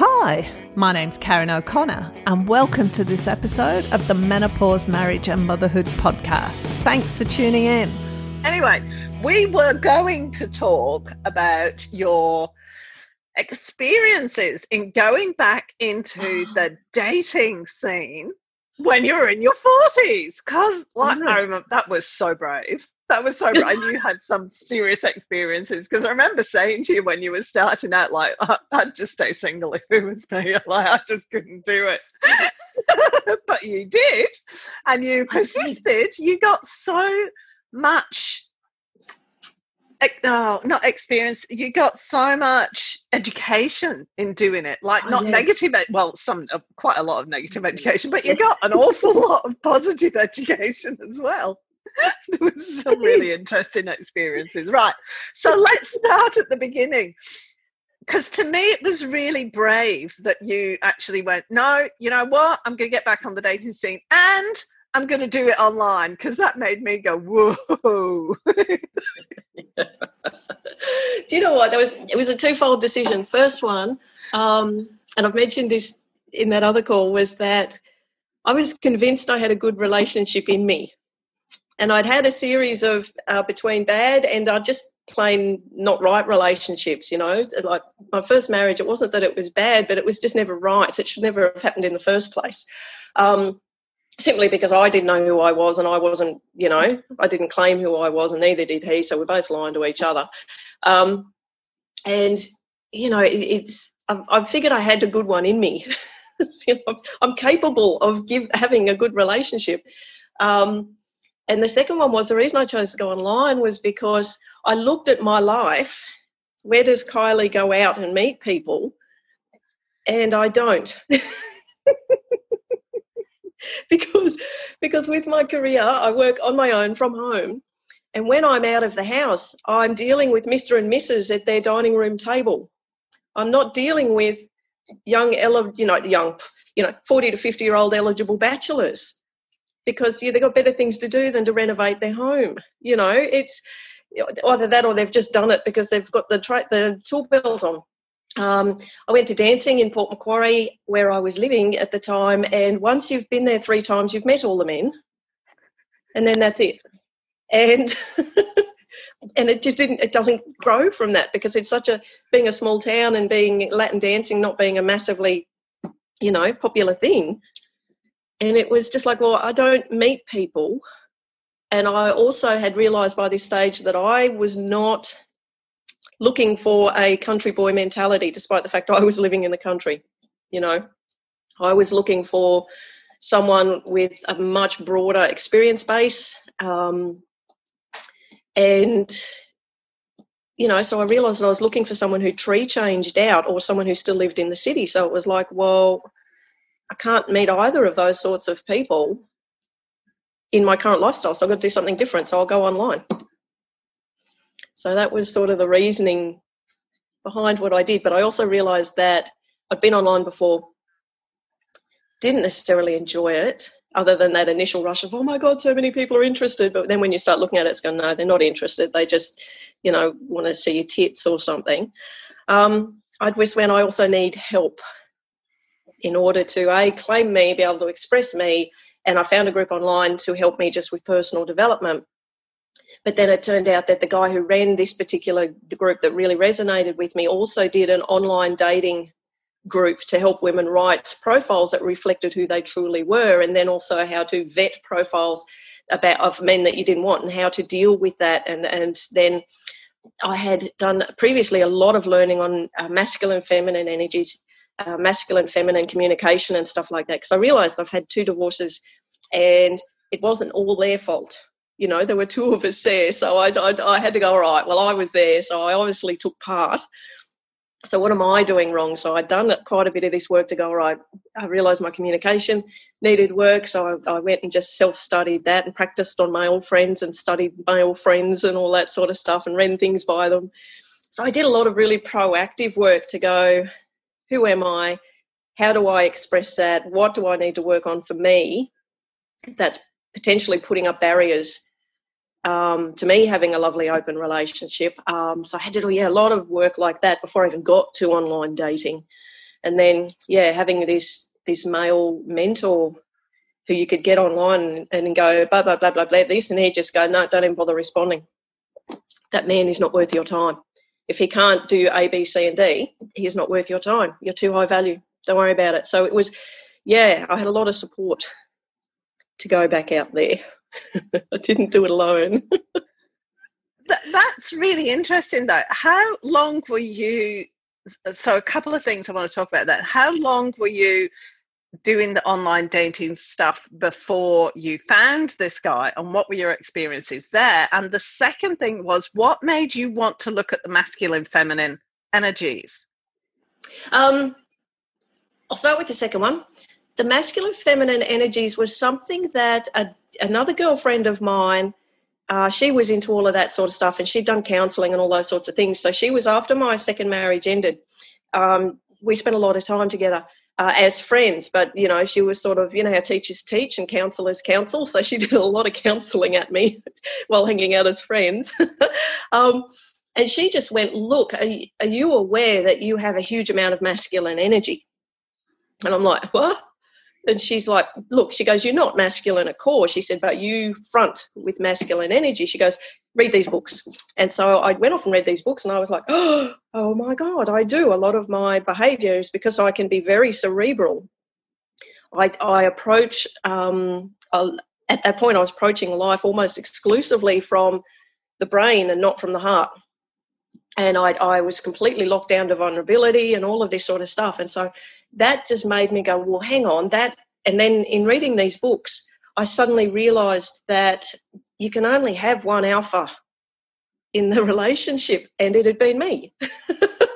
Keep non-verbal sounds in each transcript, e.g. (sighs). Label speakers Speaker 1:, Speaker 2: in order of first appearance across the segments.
Speaker 1: Hi, my name's Karen O'Connor, and welcome to this episode of the Menopause, Marriage and Motherhood podcast. Thanks for tuning in.
Speaker 2: Anyway, we were going to talk about your experiences in going back into (gasps) the dating scene when you were in your 40s because like mm-hmm. i remember that was so brave that was so brave you had some serious experiences because i remember saying to you when you were starting out like i'd just stay single if it was me (laughs) like i just couldn't do it (laughs) but you did and you persisted you got so much no, not experience. You got so much education in doing it. Like oh, not yeah. negative, well, some uh, quite a lot of negative education, but you got an awful lot of positive (laughs) education as well. (laughs) there was some really interesting experiences. Right. So let's start at the beginning. Because to me, it was really brave that you actually went, no, you know what? I'm going to get back on the dating scene and I'm going to do it online because that made me go, whoa. (laughs)
Speaker 3: do you know what? There was it was a twofold decision. First one, um, and I've mentioned this in that other call, was that I was convinced I had a good relationship in me, and I'd had a series of uh, between bad and I just plain not right relationships. You know, like my first marriage, it wasn't that it was bad, but it was just never right. It should never have happened in the first place. Um, simply because I didn't know who I was and I wasn't, you know, I didn't claim who I was and neither did he. So we're both lying to each other. Um, and, you know, it, it's, I've, I've, figured I had a good one in me. (laughs) you know, I'm, I'm, capable of give, having a good relationship. Um, and the second one was the reason I chose to go online was because I looked at my life. Where does Kylie go out and meet people? And I don't. (laughs) because because with my career I work on my own from home and when I'm out of the house I'm dealing with Mr and Mrs at their dining room table I'm not dealing with young you know young you know 40 to 50 year old eligible bachelors because yeah, they've got better things to do than to renovate their home you know it's either that or they've just done it because they've got the tra- the tool belt on um, I went to dancing in Port Macquarie where I was living at the time, and once you've been there three times, you've met all the men, and then that's it. And (laughs) and it just didn't it doesn't grow from that because it's such a being a small town and being Latin dancing not being a massively you know popular thing. And it was just like, well, I don't meet people. And I also had realized by this stage that I was not looking for a country boy mentality, despite the fact I was living in the country. You know, I was looking for someone with a much broader experience base. Um, and, you know, so I realized I was looking for someone who tree changed out or someone who still lived in the city. So it was like, well, I can't meet either of those sorts of people in my current lifestyle. So I've got to do something different. So I'll go online. So that was sort of the reasoning behind what I did. But I also realized that I'd been online before, didn't necessarily enjoy it, other than that initial rush of, oh my God, so many people are interested. But then when you start looking at it, it's going, no, they're not interested. They just, you know, want to see your tits or something. Um, I'd wish when I also need help in order to a claim me, be able to express me, and I found a group online to help me just with personal development. But then it turned out that the guy who ran this particular group that really resonated with me also did an online dating group to help women write profiles that reflected who they truly were and then also how to vet profiles about of men that you didn't want and how to deal with that and and then I had done previously a lot of learning on uh, masculine feminine energies uh, masculine feminine communication and stuff like that because I realized I've had two divorces and it wasn't all their fault you know, there were two of us there. So I, I, I, had to go, all right, well, I was there. So I obviously took part. So what am I doing wrong? So I'd done quite a bit of this work to go, all right, I realised my communication needed work. So I, I went and just self studied that and practiced on male friends and studied male friends and all that sort of stuff and ran things by them. So I did a lot of really proactive work to go, who am I? How do I express that? What do I need to work on for me? That's potentially putting up barriers um, to me having a lovely open relationship. Um, so I had to do yeah a lot of work like that before I even got to online dating. and then yeah having this this male mentor who you could get online and go blah blah blah blah blah this and he just go no don't even bother responding that man is not worth your time if he can't do a b c and d he's not worth your time. You're too high value. Don't worry about it. So it was yeah i had a lot of support to go back out there. (laughs) I didn't do it alone.
Speaker 2: That's really interesting though. How long were you so a couple of things i want to talk about that. How long were you doing the online dating stuff before you found this guy and what were your experiences there? And the second thing was what made you want to look at the masculine feminine energies?
Speaker 3: Um i'll start with the second one. The masculine feminine energies was something that a, another girlfriend of mine uh, she was into all of that sort of stuff and she'd done counseling and all those sorts of things. So she was after my second marriage ended. Um, we spent a lot of time together uh, as friends. But you know, she was sort of you know how teachers teach and counselors counsel, so she (laughs) did a lot of counselling at me (laughs) while hanging out as friends. (laughs) um, and she just went, "Look, are, are you aware that you have a huge amount of masculine energy?" And I'm like, "What?" And she's like, look, she goes, you're not masculine at core. She said, but you front with masculine energy. She goes, read these books. And so I went off and read these books and I was like, oh, (gasps) oh my God, I do. A lot of my behavior is because I can be very cerebral. I, I approach, um, at that point, I was approaching life almost exclusively from the brain and not from the heart. And I, I was completely locked down to vulnerability and all of this sort of stuff. And so that just made me go, well, hang on, that. And then in reading these books, I suddenly realized that you can only have one alpha in the (laughs) relationship, and it had been me.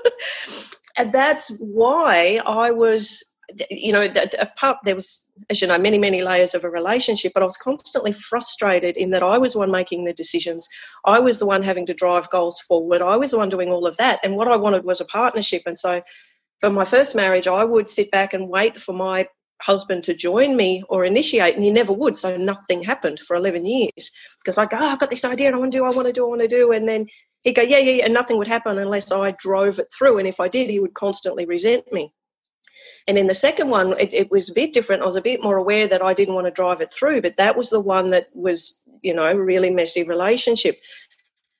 Speaker 3: (laughs) and that's why I was, you know, apart, there was, as you know, many, many layers of a relationship, but I was constantly frustrated in that I was the one making the decisions. I was the one having to drive goals forward. I was the one doing all of that. And what I wanted was a partnership. And so for my first marriage, I would sit back and wait for my husband to join me or initiate, and he never would. So nothing happened for 11 years because I'd go, oh, I've got this idea and I want to do, I want to do, I want to do. And then he'd go, yeah, yeah, yeah, and nothing would happen unless I drove it through. And if I did, he would constantly resent me. And in the second one, it, it was a bit different. I was a bit more aware that I didn't want to drive it through, but that was the one that was, you know, really messy relationship.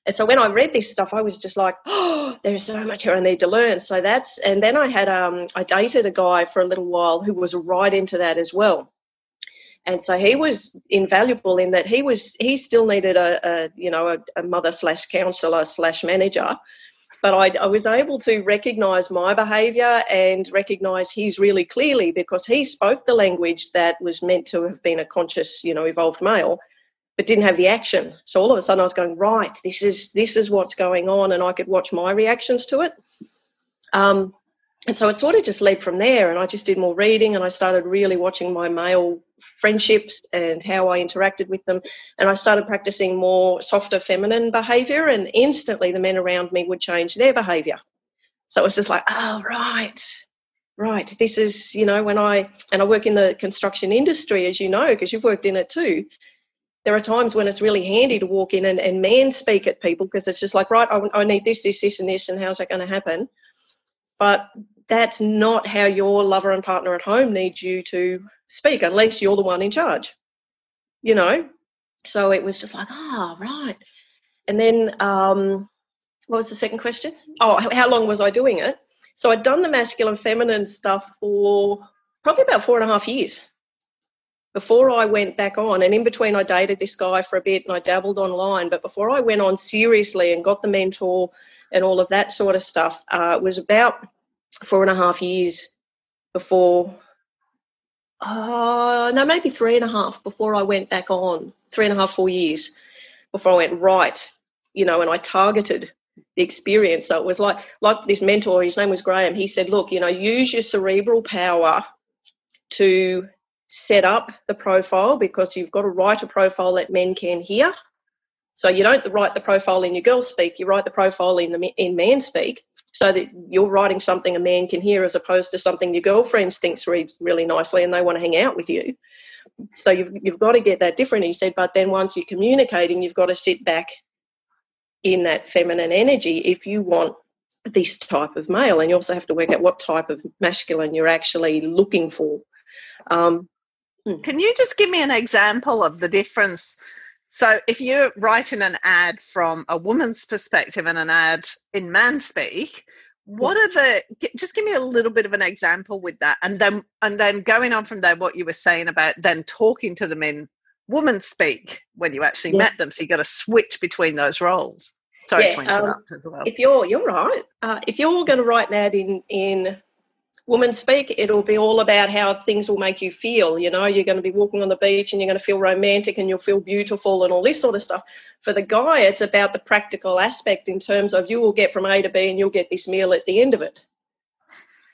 Speaker 3: And so when I read this stuff, I was just like, (gasps) oh, there's so much here I need to learn. So that's, and then I had, um, I dated a guy for a little while who was right into that as well. And so he was invaluable in that he was, he still needed a, a you know, a, a mother slash counselor slash manager. But I, I was able to recognize my behavior and recognize his really clearly because he spoke the language that was meant to have been a conscious, you know, evolved male but didn't have the action. So all of a sudden I was going, right, this is this is what's going on, and I could watch my reactions to it. Um, and so it sort of just led from there, and I just did more reading, and I started really watching my male friendships and how I interacted with them, and I started practicing more softer feminine behaviour, and instantly the men around me would change their behaviour. So it was just like, oh right, right, this is you know when I and I work in the construction industry, as you know, because you've worked in it too there are times when it's really handy to walk in and, and man speak at people because it's just like, right, I, I need this, this, this, and this, and how's that going to happen? But that's not how your lover and partner at home needs you to speak unless you're the one in charge, you know? So it was just like, oh, right. And then, um, what was the second question? Oh, how long was I doing it? So I'd done the masculine feminine stuff for probably about four and a half years before I went back on, and in between, I dated this guy for a bit and I dabbled online. But before I went on seriously and got the mentor and all of that sort of stuff, uh, it was about four and a half years before, uh, no, maybe three and a half before I went back on, three and a half, four years before I went right, you know, and I targeted the experience. So it was like, like this mentor, his name was Graham, he said, look, you know, use your cerebral power to set up the profile because you've got to write a profile that men can hear. So you don't write the profile in your girl speak, you write the profile in the in man speak, so that you're writing something a man can hear as opposed to something your girlfriends thinks reads really nicely and they want to hang out with you. So you've you've got to get that different. He said, but then once you're communicating, you've got to sit back in that feminine energy if you want this type of male, and you also have to work out what type of masculine you're actually looking for. Um.
Speaker 2: Can you just give me an example of the difference? So, if you're writing an ad from a woman's perspective and an ad in man speak, what are the just give me a little bit of an example with that and then and then going on from there what you were saying about then talking to them in woman speak when you actually yeah. met them so you got to switch between those roles. Sorry yeah, um, as well.
Speaker 3: if you're you're right. Uh, if you're going to write an ad in in woman speak it'll be all about how things will make you feel. You know you're going to be walking on the beach and you're going to feel romantic and you'll feel beautiful and all this sort of stuff. For the guy it's about the practical aspect in terms of you will get from a to b and you'll get this meal at the end of it.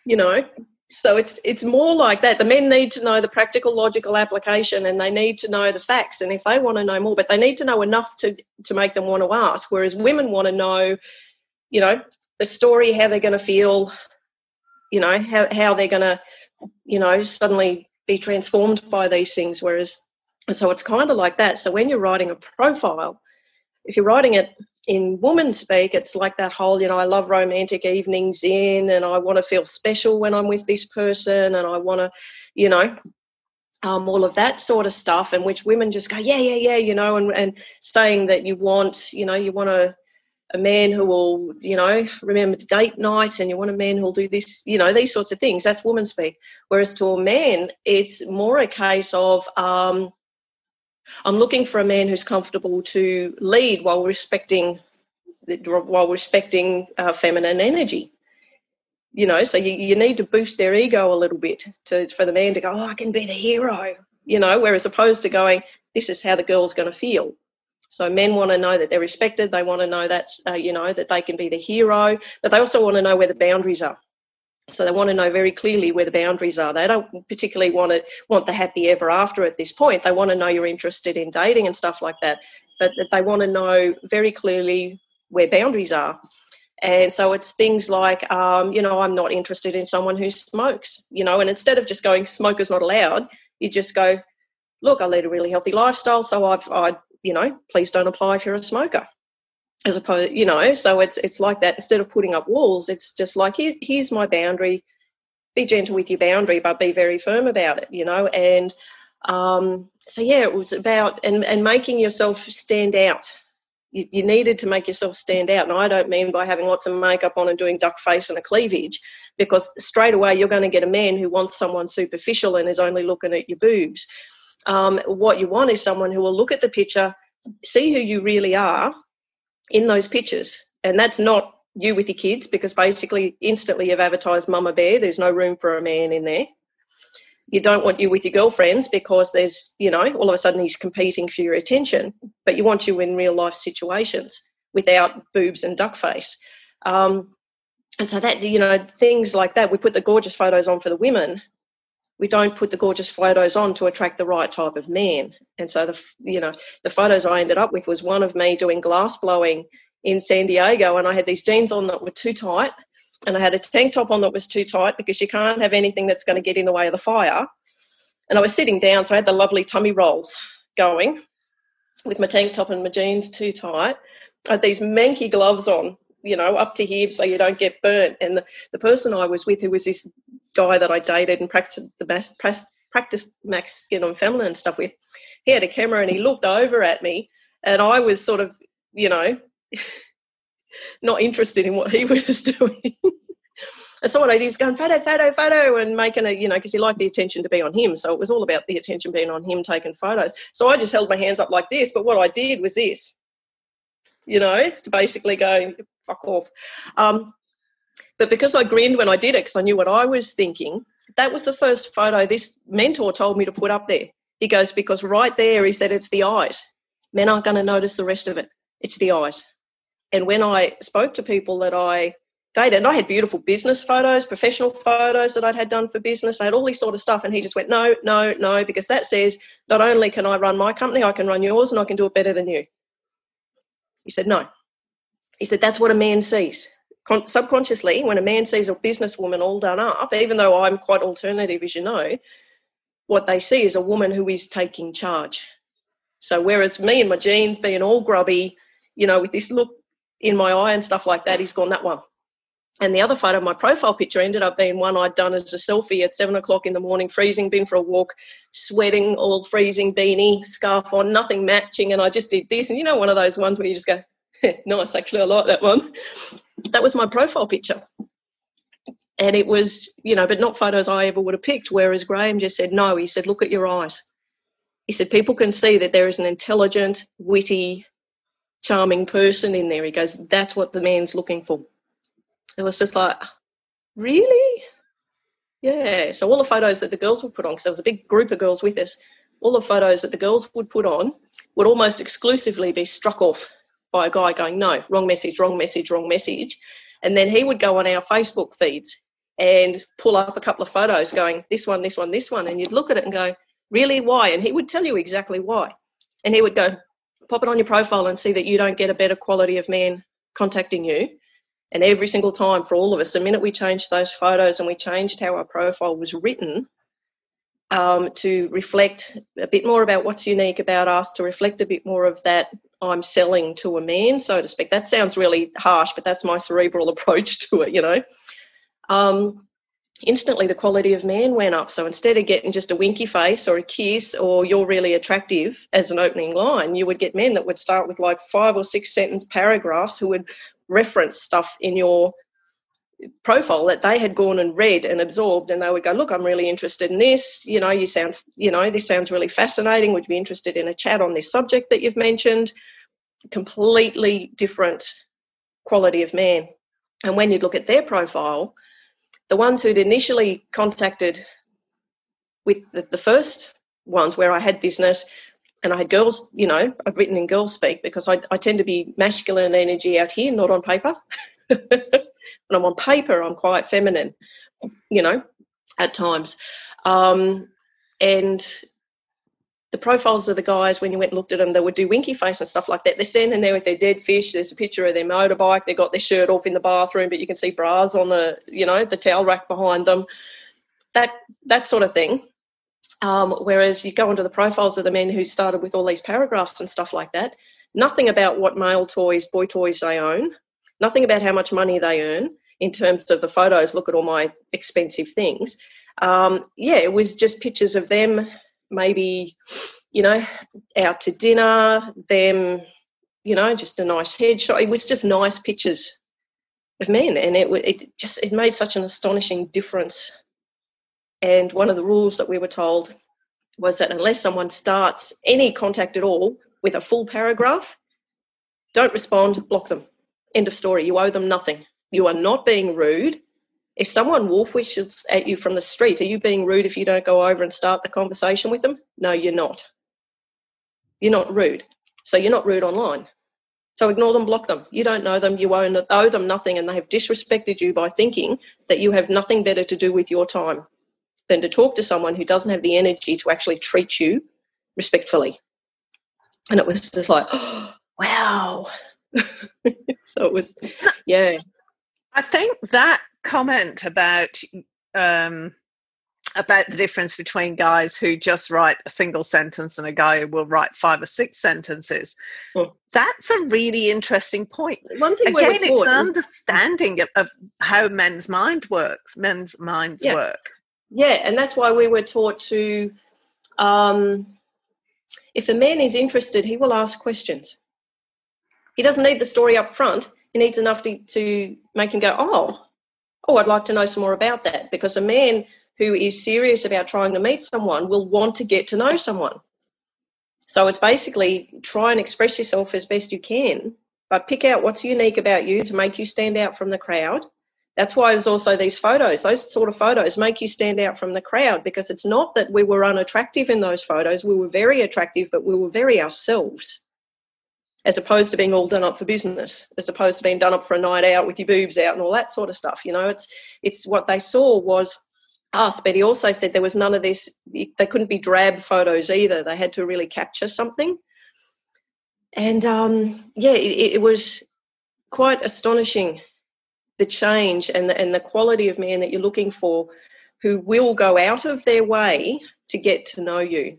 Speaker 3: You know? So it's it's more like that. The men need to know the practical logical application and they need to know the facts. And if they want to know more but they need to know enough to to make them want to ask. Whereas women want to know you know the story how they're going to feel you know how, how they're going to you know suddenly be transformed by these things whereas so it's kind of like that. So when you're writing a profile if you're writing it in woman speak it's like that whole you know i love romantic evenings in and i want to feel special when i'm with this person and i want to you know um, all of that sort of stuff and which women just go yeah yeah yeah you know and, and saying that you want you know you want to a man who will, you know, remember to date night and you want a man who'll do this, you know, these sorts of things. That's woman speak. Whereas to a man, it's more a case of um, I'm looking for a man who's comfortable to lead while respecting while respecting uh, feminine energy. You know, so you, you need to boost their ego a little bit to for the man to go, oh, I can be the hero. You know, whereas opposed to going, this is how the girl's going to feel so men want to know that they're respected. They want to know that uh, you know that they can be the hero, but they also want to know where the boundaries are. So they want to know very clearly where the boundaries are. They don't particularly want to want the happy ever after at this point. They want to know you're interested in dating and stuff like that, but that they want to know very clearly where boundaries are. And so it's things like, um, you know, I'm not interested in someone who smokes, you know, and instead of just going, smokers not allowed, you just go, look, I lead a really healthy lifestyle, so I've, I you know, please don't apply if you're a smoker. As opposed, you know, so it's it's like that. Instead of putting up walls, it's just like Here, here's my boundary. Be gentle with your boundary, but be very firm about it. You know, and um, so yeah, it was about and and making yourself stand out. You, you needed to make yourself stand out, and I don't mean by having lots of makeup on and doing duck face and a cleavage, because straight away you're going to get a man who wants someone superficial and is only looking at your boobs um, what you want is someone who will look at the picture, see who you really are in those pictures. And that's not you with your kids because basically instantly you've advertised mama bear. There's no room for a man in there. You don't want you with your girlfriends because there's, you know, all of a sudden he's competing for your attention, but you want you in real life situations without boobs and duck face. Um, and so that, you know, things like that, we put the gorgeous photos on for the women, we don't put the gorgeous photos on to attract the right type of man. And so the you know the photos I ended up with was one of me doing glass blowing in San Diego, and I had these jeans on that were too tight, and I had a tank top on that was too tight because you can't have anything that's going to get in the way of the fire. And I was sitting down, so I had the lovely tummy rolls going with my tank top and my jeans too tight. I had these manky gloves on, you know, up to here so you don't get burnt. And the, the person I was with, who was this guy that I dated and practiced the best practiced masculine and feminine stuff with, he had a camera and he looked over at me, and I was sort of, you know, (laughs) not interested in what he (laughs) was doing. and so what I did is going photo, photo, photo, and making a, you know, because he liked the attention to be on him. So it was all about the attention being on him taking photos. So I just held my hands up like this, but what I did was this, you know, to basically go fuck off. Um, but because I grinned when I did it, because I knew what I was thinking, that was the first photo this mentor told me to put up there. He goes, because right there, he said, it's the eyes. Men aren't going to notice the rest of it. It's the eyes. And when I spoke to people that I dated, and I had beautiful business photos, professional photos that I'd had done for business, I had all this sort of stuff. And he just went, no, no, no, because that says not only can I run my company, I can run yours and I can do it better than you. He said, no. He said, that's what a man sees con- subconsciously, when a man sees a businesswoman all done up, even though I'm quite alternative, as you know, what they see is a woman who is taking charge. So whereas me and my jeans being all grubby, you know, with this look in my eye and stuff like that, he's gone that one. And the other photo, of my profile picture, ended up being one I'd done as a selfie at seven o'clock in the morning, freezing, been for a walk, sweating, all freezing, beanie, scarf on, nothing matching. And I just did this. And you know, one of those ones where you just go, (laughs) nice, actually, I like that one. That was my profile picture. And it was, you know, but not photos I ever would have picked. Whereas Graham just said, no, he said, look at your eyes. He said, people can see that there is an intelligent, witty, charming person in there. He goes, that's what the man's looking for. It was just like, really? Yeah. So all the photos that the girls would put on, because there was a big group of girls with us, all the photos that the girls would put on would almost exclusively be struck off by a guy going, no, wrong message, wrong message, wrong message. And then he would go on our Facebook feeds and pull up a couple of photos going, this one, this one, this one. And you'd look at it and go, really, why? And he would tell you exactly why. And he would go, pop it on your profile and see that you don't get a better quality of man contacting you and every single time for all of us, the minute we changed those photos and we changed how our profile was written um, to reflect a bit more about what's unique about us, to reflect a bit more of that I'm selling to a man, so to speak. That sounds really harsh, but that's my cerebral (laughs) approach to it, you know. Um, instantly the quality of man went up. So instead of getting just a winky face or a kiss or you're really attractive as an opening line, you would get men that would start with like five or six sentence paragraphs who would reference stuff in your profile that they had gone and read and absorbed and they would go look i'm really interested in this. You know you sound you know this sounds really fascinating. Would you be interested in a chat on this subject that you've mentioned? Completely different quality of man. And when you look at their profile the ones who'd initially contacted with the, the first ones where i had business and I had girls, you know, I've written in girls speak because I, I tend to be masculine energy out here, not on paper. (laughs) when I'm on paper, I'm quite feminine, you know, at times. Um, and the profiles of the guys, when you went and looked at them, they would do winky face and stuff like that. They're standing there with their dead fish. There's a picture of their motorbike. They've got their shirt off in the bathroom, but you can see bras on the, you know, the towel rack behind them. That that sort of thing. Um, whereas you go into the profiles of the men who started with all these paragraphs and stuff like that, nothing about what male toys, boy toys they own, nothing about how much money they earn in terms of the photos. Look at all my expensive things. Um, yeah, it was just pictures of them, maybe, you know, out to dinner, them, you know, just a nice headshot. It was just nice pictures of men, and it it just it made such an astonishing difference and one of the rules that we were told was that unless someone starts any contact at all with a full paragraph, don't respond, block them. End of story. You owe them nothing. You are not being rude. If someone wolf wishes at you from the street, are you being rude if you don't go over and start the conversation with them? No, you're not. You're not rude. So you're not rude online. So ignore them, block them. You don't know them, you owe, them nothing, and they have disrespected you by thinking that you have nothing better to do with your time than to talk to someone who doesn't have the energy to actually treat you respectfully. And it was just like, oh, (gasps) wow. (laughs) so it was, yeah.
Speaker 2: I think that comment about um, about the difference between guys who just write a single sentence and a guy who will write five or six sentences. Hmm. That's a really interesting point. One thing Again, it's an understanding of, of, how men's mind works, men's minds yeah. work.
Speaker 3: Yeah, and that's why we were taught to, um, if a man is interested, he will ask questions. He doesn't need the story up front. He needs enough to, to make him go, oh, oh, I'd like to know some more about that. Because a man who is serious about trying to meet someone will want to get to know someone. So it's basically try and express yourself as best you can, but pick out what's unique about you to make you stand out from the crowd that's why there's also these photos. Those sort of photos make you stand out from the crowd because it's not that we were unattractive in those photos. We were very attractive, but we were very ourselves, as opposed to being all done up for business, as opposed to being done up for a night out with your boobs out and all that sort of stuff. You know, it's it's what they saw was us. But he also said there was none of this. They couldn't be drab photos either. They had to really capture something. And um, yeah, it, it was quite astonishing the change and the, and the quality of man that you're looking for who will go out of their way to get to know you.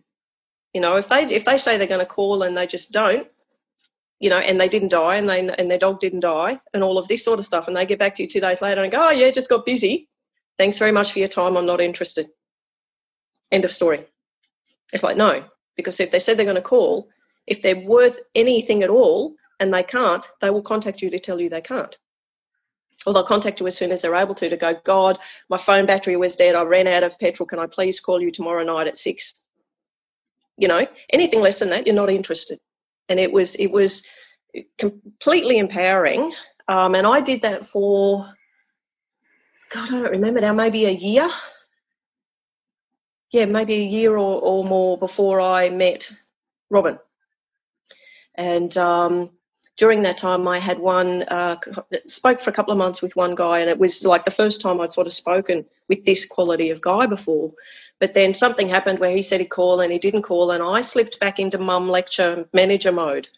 Speaker 3: You know, if they if they say they're going to call and they just don't, you know, and they didn't die, and they and their dog didn't die, and all of this sort of stuff, and they get back to you two days later and go, oh yeah, just got busy. Thanks very much for your time. I'm not interested. End of story. It's like no, because if they said they're going to call, if they're worth anything at all and they can't, they will contact you to tell you they can't. Or they'll contact you as soon as they're able to to go, God, my phone battery was dead. I ran out of petrol. Can I please call you tomorrow night at six? You know, anything less than that, you're not interested. And it was it was completely empowering. Um, and I did that for God, I don't remember now, maybe a year. Yeah, maybe a year or, or more before I met Robin. And um, during that time, I had one, uh, spoke for a couple of months with one guy, and it was like the first time I'd sort of spoken with this quality of guy before. But then something happened where he said he'd call and he didn't call, and I slipped back into mum lecture manager mode.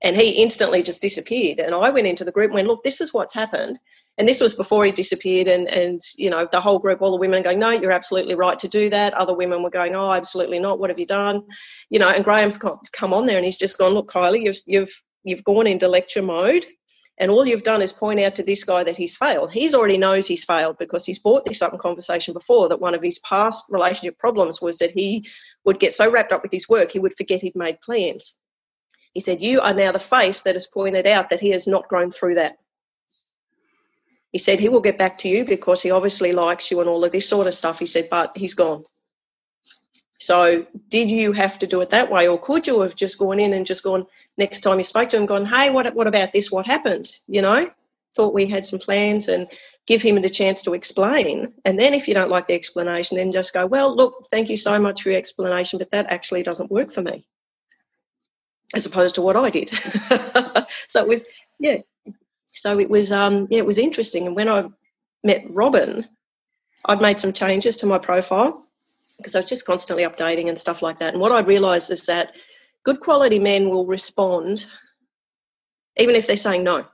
Speaker 3: And he instantly just disappeared. And I went into the group and went, Look, this is what's happened. And this was before he disappeared. And, and, you know, the whole group, all the women going, No, you're absolutely right to do that. Other women were going, Oh, absolutely not. What have you done? You know, and Graham's come on there and he's just gone, Look, Kylie, you've, you've you've gone into lecture mode and all you've done is point out to this guy that he's failed. He's already knows he's failed because he's brought this up in conversation before that one of his past relationship problems was that he would get so wrapped up with his work he would forget he'd made plans. He said, You are now the face that has pointed out that he has not grown through that. He said he will get back to you because he obviously likes you and all of this sort of stuff. He said, but he's gone. So, did you have to do it that way, or could you have just gone in and just gone next time you spoke to him, gone, "Hey, what what about this? What happened?" You know, thought we had some plans and give him the chance to explain. And then, if you don't like the explanation, then just go, "Well, look, thank you so much for your explanation, but that actually doesn't work for me," as opposed to what I did. (laughs) so it was, yeah. So it was, um, yeah, it was interesting. And when I met Robin, I'd made some changes to my profile because I was just constantly updating and stuff like that. And what I realized is that good quality men will respond, even if they're saying no,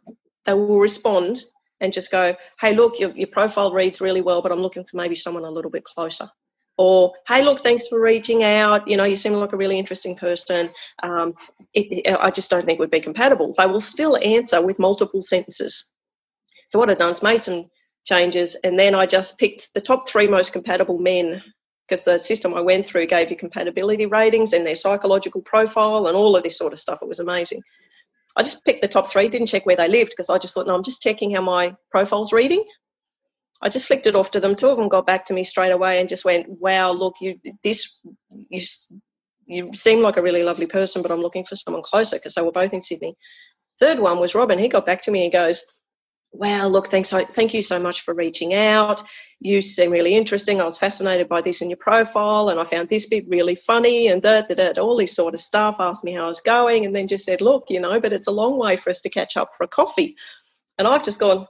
Speaker 3: they will respond and just go, hey, look, your, your profile reads really well, but I'm looking for maybe someone a little bit closer. Or, hey, look, thanks for reaching out. You know, you seem like a really interesting person. Um, it, it, I just don't think we'd be compatible. They will still answer with multiple sentences. So, what I've done is made some changes, and then I just picked the top three most compatible men because the system I went through gave you compatibility ratings and their psychological profile and all of this sort of stuff. It was amazing. I just picked the top three, didn't check where they lived because I just thought, no, I'm just checking how my profile's reading. I just flicked it off to them. Two of them got back to me straight away and just went, "Wow, look, you this you you seem like a really lovely person, but I'm looking for someone closer because they were both in Sydney." Third one was Robin. He got back to me and goes, wow, look, thanks, thank you so much for reaching out. You seem really interesting. I was fascinated by this in your profile, and I found this bit really funny, and that, that, all this sort of stuff. Asked me how I was going, and then just said, look, you know, but it's a long way for us to catch up for a coffee. And I've just gone,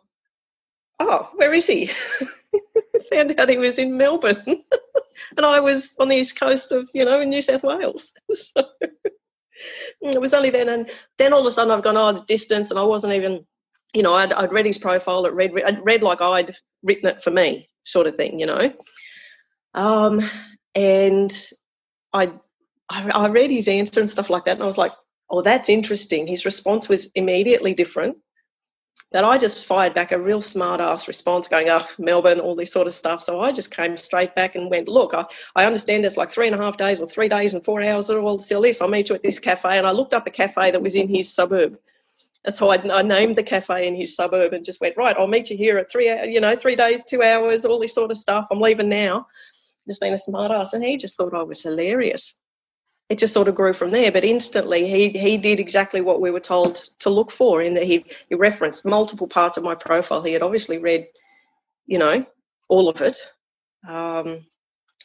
Speaker 3: oh, where is he? (laughs) found out he was in Melbourne, (laughs) and I was on the east coast of, you know, in New South Wales. (laughs) so it was only then, and then all of a sudden I've gone, oh, the distance, and I wasn't even you know, I'd, I'd read his profile, it read, I'd read like I'd written it for me, sort of thing, you know. Um, and I, I, I read his answer and stuff like that, and I was like, oh, that's interesting. His response was immediately different. That I just fired back a real smart ass response, going, oh, Melbourne, all this sort of stuff. So I just came straight back and went, look, I, I understand it's like three and a half days or three days and four hours or all still this. I'll meet you at this cafe. And I looked up a cafe that was in his suburb. So I, I, named the cafe in his suburb and just went, right, I'll meet you here at three, you know, three days, two hours, all this sort of stuff. I'm leaving now. Just being a smart ass. And he just thought I was hilarious. It just sort of grew from there. But instantly he he did exactly what we were told to look for in that he, he referenced multiple parts of my profile. He had obviously read, you know, all of it. Um,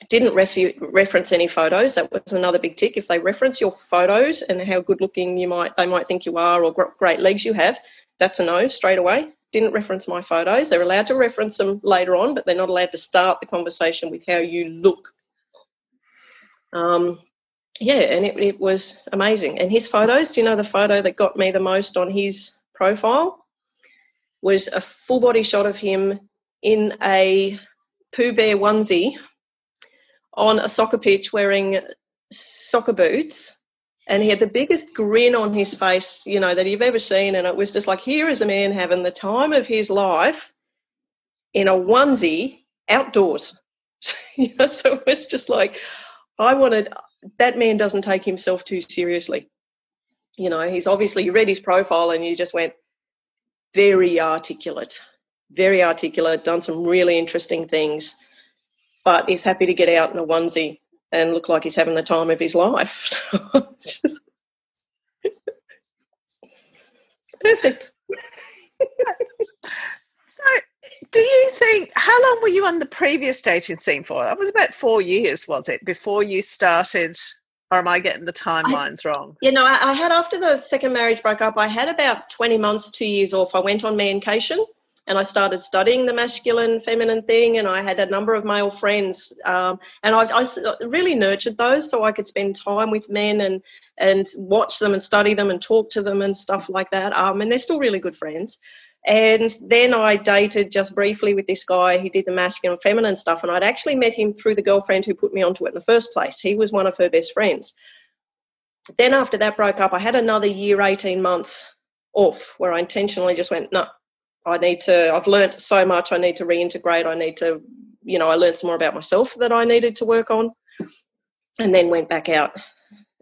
Speaker 3: didn't refu- reference any photos. That was another big tick. If they reference your photos and how good looking you might they might think you are or great legs you have, that's a no straight away. Didn't reference my photos. They're allowed to reference them later on, but they're not allowed to start the conversation with how you look. Um, yeah, and it, it was amazing. And his photos, do you know the photo that got me the most on his profile? Was a full body shot of him in a Pooh Bear onesie on a soccer pitch wearing soccer boots and he had the biggest grin on his face, you know, that you've ever seen. And it was just like, here is a man having the time of his life in a onesie outdoors. (laughs) you know, so it was just like, I wanted that man doesn't take himself too seriously. You know, he's obviously you read his profile and you just went very articulate, very articulate, done some really interesting things, but he's happy to get out in a onesie and look like he's having the time of his life. (laughs) Perfect.
Speaker 2: so, do you think how long were you on the previous dating scene for? That was about four years, was it, before you started? Or am I getting the timelines I, wrong?
Speaker 3: You know, I, I had after the second marriage broke up, I had about 20 months, two years off. I went on mancation and I started studying the masculine feminine thing and I had a number of male friends um, and I, I, really nurtured those so I could spend time with men and and watch them and study them and talk to them and stuff like that um, and they're still really good friends and then I dated just briefly with this guy. He did the masculine and feminine stuff, and I'd actually met him through the girlfriend who put me onto it in the first place. He was one of her best friends. Then, after that broke up, I had another year, 18 months off where I intentionally just went, no, I need to, I've learned so much. I need to reintegrate. I need to, you know, I learned some more about myself that I needed to work on. And then went back out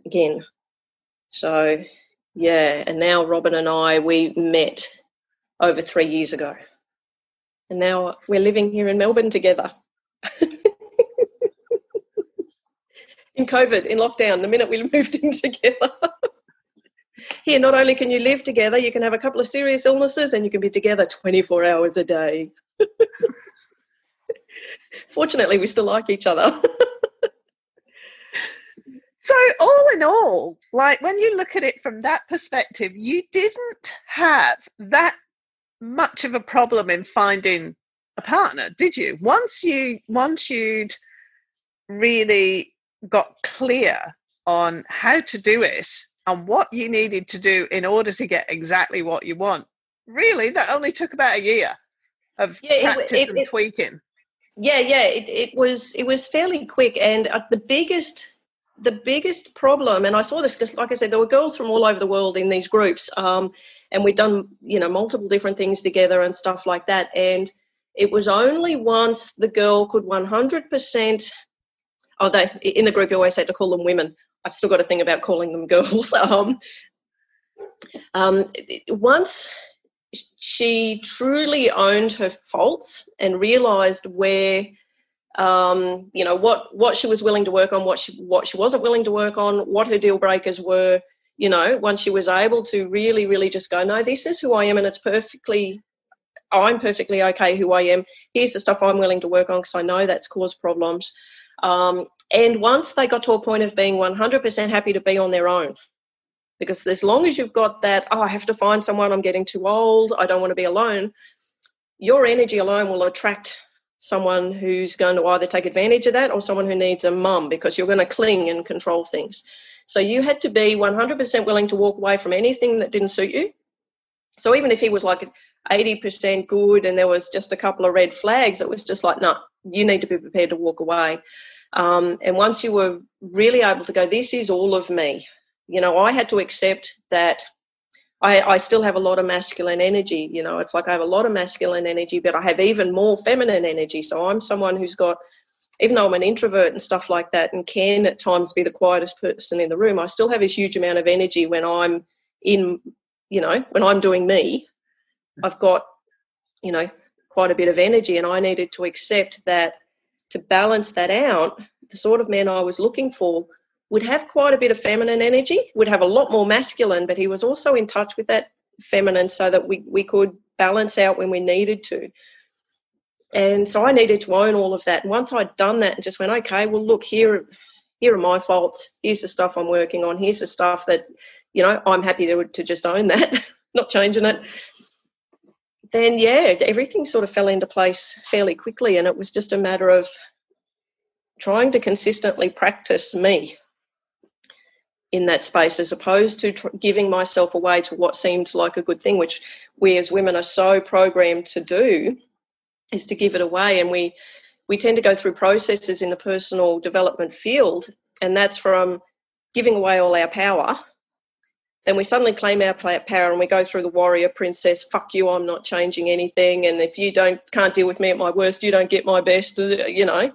Speaker 3: again. So, yeah. And now Robin and I, we met over three years ago. And now we're living here in Melbourne together. (laughs) in COVID, in lockdown, the minute we (laughs) moved in together. Here, not only can you live together, you can have a couple of serious illnesses and you can be together 24 hours a day. (laughs) Fortunately, we still like each other. (laughs)
Speaker 2: so, all in all, like when you look at it from that perspective, you didn't have that much of a problem in finding a partner, did you? Once you once you'd really got clear on how to do it and what you needed to do in order to get exactly what you want. Really, that only took about a year of yeah, practice it, it, and tweaking.
Speaker 3: Yeah, yeah, it, it was it was fairly quick, and uh, the biggest the biggest problem, and I saw this because, like I said, there were girls from all over the world in these groups, um, and we'd done you know multiple different things together and stuff like that, and it was only once the girl could 100% oh they in the group you always had to call them women I've still got a thing about calling them girls. (laughs) Um, um, once she truly owned her faults and realized where um, you know what what she was willing to work on what she what she wasn't willing to work on what her deal breakers were you know once she was able to really really just go no this is who i am and it's perfectly i'm perfectly okay who i am here's the stuff i'm willing to work on because i know that's caused problems um, and once they got to a point of being 100% happy to be on their own, because as long as you've got that, oh, I have to find someone, I'm getting too old, I don't want to be alone, your energy alone will attract someone who's going to either take advantage of that or someone who needs a mum because you're going to cling and control things. So you had to be 100% willing to walk away from anything that didn't suit you. So even if he was like 80% good and there was just a couple of red flags, it was just like, no, you need to be prepared to walk away. Um, and once you were really able to go, this is all of me, you know, I had to accept that I, I still have a lot of masculine energy. You know, it's like I have a lot of masculine energy, but I have even more feminine energy. So I'm someone who's got, even though I'm an introvert and stuff like that, and can at times be the quietest person in the room, I still have a huge amount of energy when I'm in, you know, when I'm doing me. I've got, you know, quite a bit of energy, and I needed to accept that to balance that out, the sort of man I was looking for would have quite a bit of feminine energy, would have a lot more masculine, but he was also in touch with that feminine so that we, we could balance out when we needed to. And so I needed to own all of that. And once I'd done that and just went, okay, well, look, here, here are my faults. Here's the stuff I'm working on. Here's the stuff that, you know, I'm happy to, to just own that, (laughs) not changing it then yeah, everything sort of fell into place fairly quickly, and it was just a matter of trying to consistently practice me in that space as opposed to tr- giving myself away to what seemed like a good thing which we as women are so programmed to do is to give it away. And we we tend to go through processes in the personal development field and that's from giving away all our power, then we suddenly claim our power and we go through the warrior princess, fuck you, I'm not changing anything. And if you don't can't deal with me at my worst, you don't get my best, uh, you know,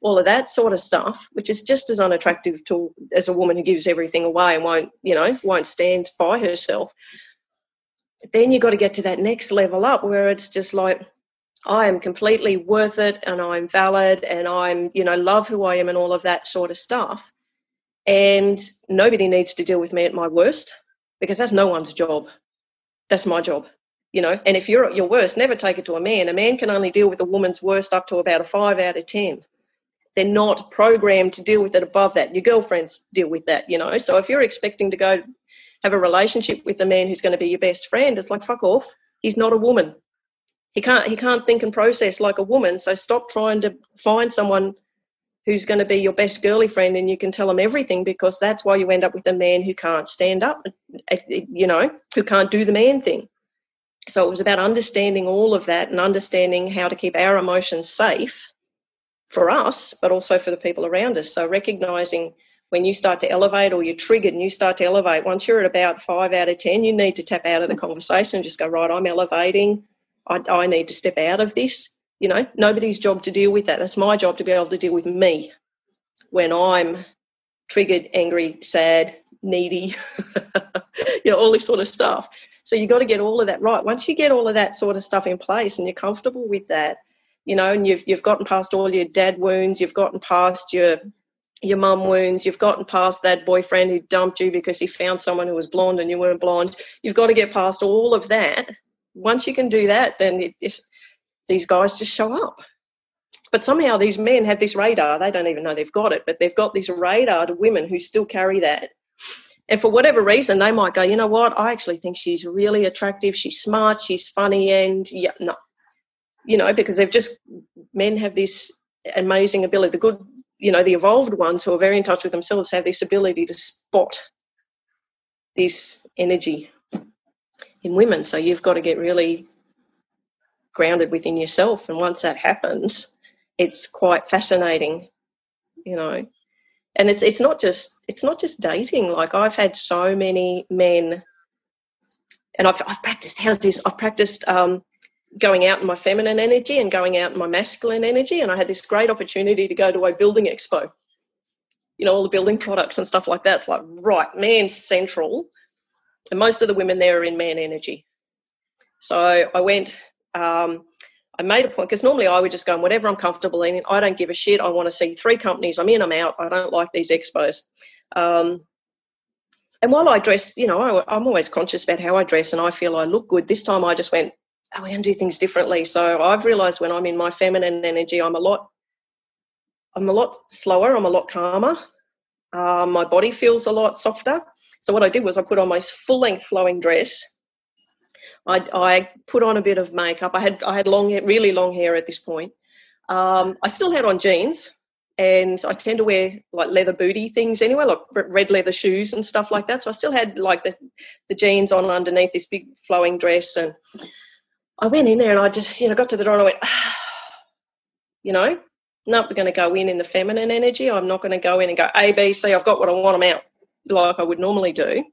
Speaker 3: all of that sort of stuff, which is just as unattractive to as a woman who gives everything away and won't, you know, won't stand by herself. Then you've got to get to that next level up where it's just like, I am completely worth it and I'm valid and I'm, you know, love who I am and all of that sort of stuff. And nobody needs to deal with me at my worst because that's no one's job. That's my job, you know. And if you're at your worst, never take it to a man. A man can only deal with a woman's worst up to about a five out of 10. They're not programmed to deal with it above that. Your girlfriends deal with that, you know. So if you're expecting to go have a relationship with a man who's going to be your best friend, it's like, fuck off. He's not a woman. He can't he can't think and process like a woman. So stop trying to find someone who's going to be your best girly friend and you can tell them everything because that's why you end up with a man who can't stand up eh, eh, eh, you know who can't do the man thing. So it was about understanding all of that and understanding how to keep our emotions safe for us but also for the people around us. So recognizing when you start to elevate or you're triggered and you start to elevate once you're at about five out of ten you need to tap out of the conversation and just go right i'm elevating. I, I need to step out of this you know, nobody's job to deal with that. That's my job to be able to deal with me when I'm triggered, angry, sad, needy, (laughs) you know, all this sort of stuff. So you've got to get all of that right. Once you get all of that sort of stuff in place and you're comfortable with that, you know, and you've you've gotten past all your dad wounds, you've gotten past your your mum wounds, you've gotten past that boyfriend who dumped you because he found someone who was blonde and you weren't blonde. You've got to get past all of that. Once you can do that, then it just these guys just show up. But somehow these men have this radar. They don't even know they've got it, but they've got this radar to women who still carry that. And for whatever reason, they might go, you know what? I actually think she's really attractive. She's smart. She's funny. And yeah, no, you know, because they've just, men have this amazing ability. The good, you know, the evolved ones who are very in touch with themselves have this ability to spot this energy in women. So you've got to get really grounded within yourself. And once that happens, it's quite fascinating, you know. And it's it's not just it's not just dating. Like I've had so many men, and I've I've practiced. How's this? I've practiced um, going out in my feminine energy and going out in my masculine energy. And I had this great opportunity to go to a building expo. You know, all the building products and stuff like that. It's like right, man central, and most of the women there are in man energy. So I went um, I made a point because normally I would just go and whatever I'm comfortable in. I don't give a shit. I want to see three companies. I'm in, I'm out. I don't like these expos. Um, and while I dress, you know, I, am always conscious about how I dress and I feel I look good. This time I just went, oh, we're going to do things differently. So I've realized when I'm in my feminine energy, I'm a lot, I'm a lot slower. I'm a lot calmer. Uh, my body feels a lot softer. So what I did was I put on my full length flowing dress I, I put on a bit of makeup. I had I had long really long hair at this point. Um, I still had on jeans, and I tend to wear like leather booty things anyway, like red leather shoes and stuff like that. So I still had like the the jeans on underneath this big flowing dress, and I went in there and I just you know got to the door and I went, ah, (sighs) you know, no, we're going to go in in the feminine energy. I'm not going to go in and go A B C. I've got what I want. I'm out like I would normally do.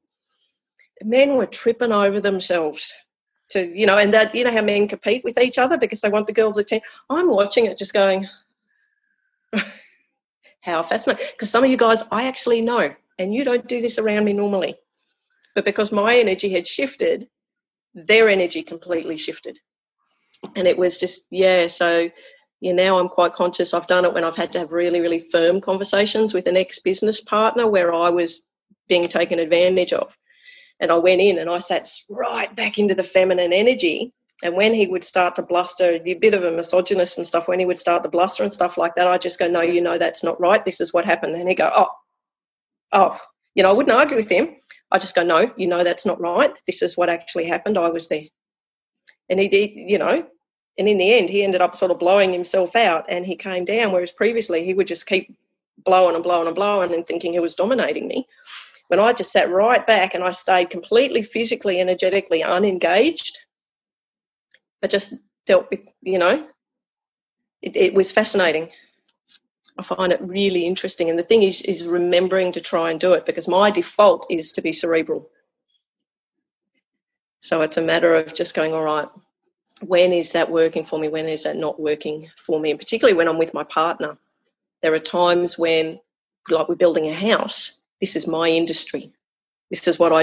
Speaker 3: Men were tripping over themselves to you know and that you know how men compete with each other because they want the girls' attention i'm watching it just going (laughs) how fascinating because some of you guys i actually know and you don't do this around me normally but because my energy had shifted their energy completely shifted. And it was just yeah so yeah now i'm quite conscious. I've done it when i've had to have really really firm conversations with an ex-business partner where i was being taken advantage of and I went in and I sat right back into the feminine energy. And when he would start to bluster, a bit of a misogynist and stuff, when he would start to bluster and stuff like that, I just go, No, you know, that's not right. This is what happened. And he'd go, Oh, oh, you know, I wouldn't argue with him. I just go, No, you know, that's not right. This is what actually happened. I was there. And he did, you know, and in the end, he ended up sort of blowing himself out and he came down, whereas previously he would just keep blowing and blowing and blowing and thinking he was dominating me when I just sat right back and I stayed completely physically, energetically unengaged, I just dealt with, you know, it, it was fascinating. I find it really interesting. And the thing is, is remembering to try and do it because my default is to be cerebral. So it's a matter of just going, all right, when is that working for me? When is that not working for me? And particularly when I'm with my partner, there are times when, like we're building a house, this is my industry. This is what I